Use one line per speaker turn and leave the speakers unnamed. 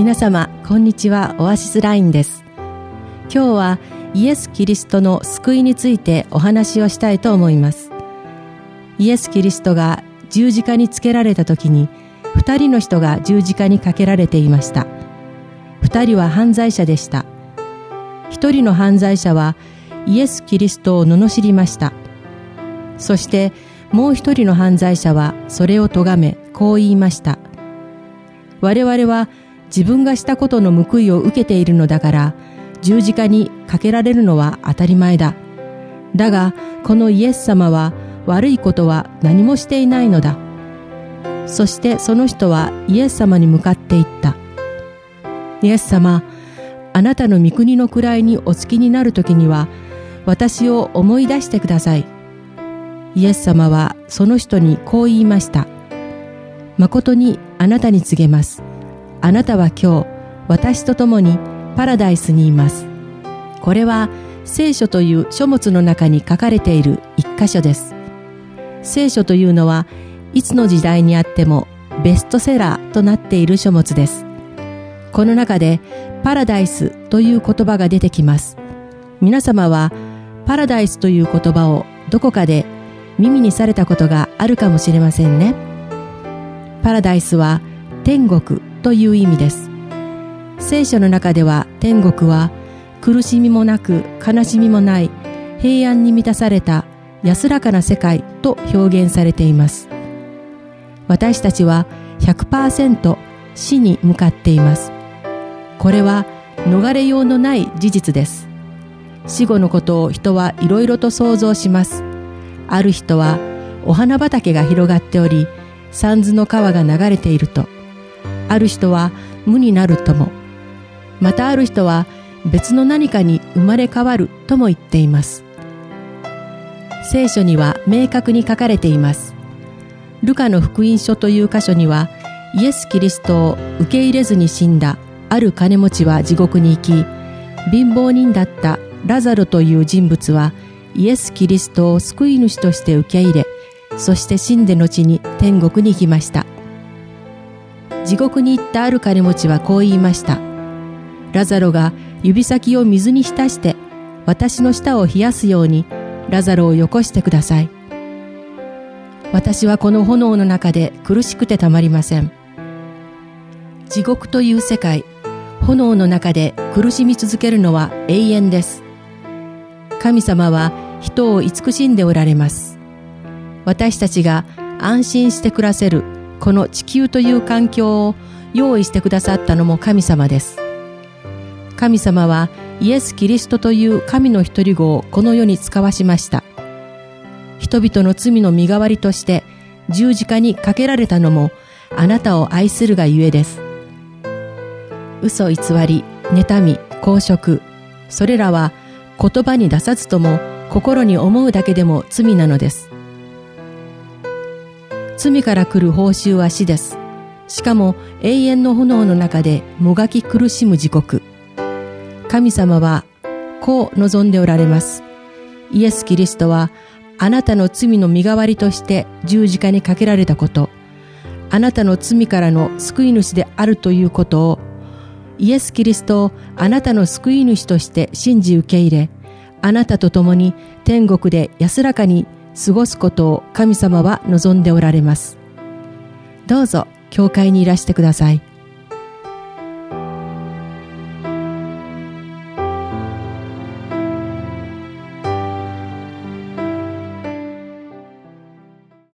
皆様こんにちは。オアシスラインです。今日はイエス・キリストの救いについてお話をしたいと思います。イエス・キリストが十字架につけられた時に二人の人が十字架にかけられていました。二人は犯罪者でした。一人の犯罪者はイエス・キリストを罵りました。そしてもう一人の犯罪者はそれを咎めこう言いました。我々は自分がしたことの報いを受けているのだから十字架にかけられるのは当たり前だ。だがこのイエス様は悪いことは何もしていないのだ。そしてその人はイエス様に向かっていった。イエス様、あなたの御国の位にお付きになる時には私を思い出してください。イエス様はその人にこう言いました。誠にあなたに告げます。あなたは今日私と共にパラダイスにいます。これは聖書という書物の中に書かれている一箇所です。聖書というのはいつの時代にあってもベストセラーとなっている書物です。この中でパラダイスという言葉が出てきます。皆様はパラダイスという言葉をどこかで耳にされたことがあるかもしれませんね。パラダイスは天国という意味です。聖書の中では天国は苦しみもなく悲しみもない平安に満たされた安らかな世界と表現されています。私たちは100%死に向かっています。これは逃れようのない事実です。死後のことを人はいろいろと想像します。ある人はお花畑が広がっており、三途の川が流れていると。ある人は無になるとも、またある人は別の何かに生まれ変わるとも言っています。聖書には明確に書かれています。ルカの福音書という箇所には、イエス・キリストを受け入れずに死んだある金持ちは地獄に行き、貧乏人だったラザロという人物はイエス・キリストを救い主として受け入れ、そして死んで後に天国に行きました。地獄に行ったある金持ちはこう言いました。ラザロが指先を水に浸して私の舌を冷やすようにラザロをよこしてください。私はこの炎の中で苦しくてたまりません。地獄という世界、炎の中で苦しみ続けるのは永遠です。神様は人を慈しんでおられます。私たちが安心して暮らせるこの地球という環境を用意してくださったのも神様です。神様はイエス・キリストという神の一人子をこの世に使わしました。人々の罪の身代わりとして十字架にかけられたのもあなたを愛するがゆえです。嘘偽り、妬み、公職、それらは言葉に出さずとも心に思うだけでも罪なのです。罪から来る報酬は死です。しかも永遠の炎の中でもがき苦しむ時刻。神様はこう望んでおられます。イエス・キリストはあなたの罪の身代わりとして十字架にかけられたこと、あなたの罪からの救い主であるということを、イエス・キリストをあなたの救い主として信じ受け入れ、あなたと共に天国で安らかに過ごすことを神様は望んでおられます。どうぞ、教会にいらしてください。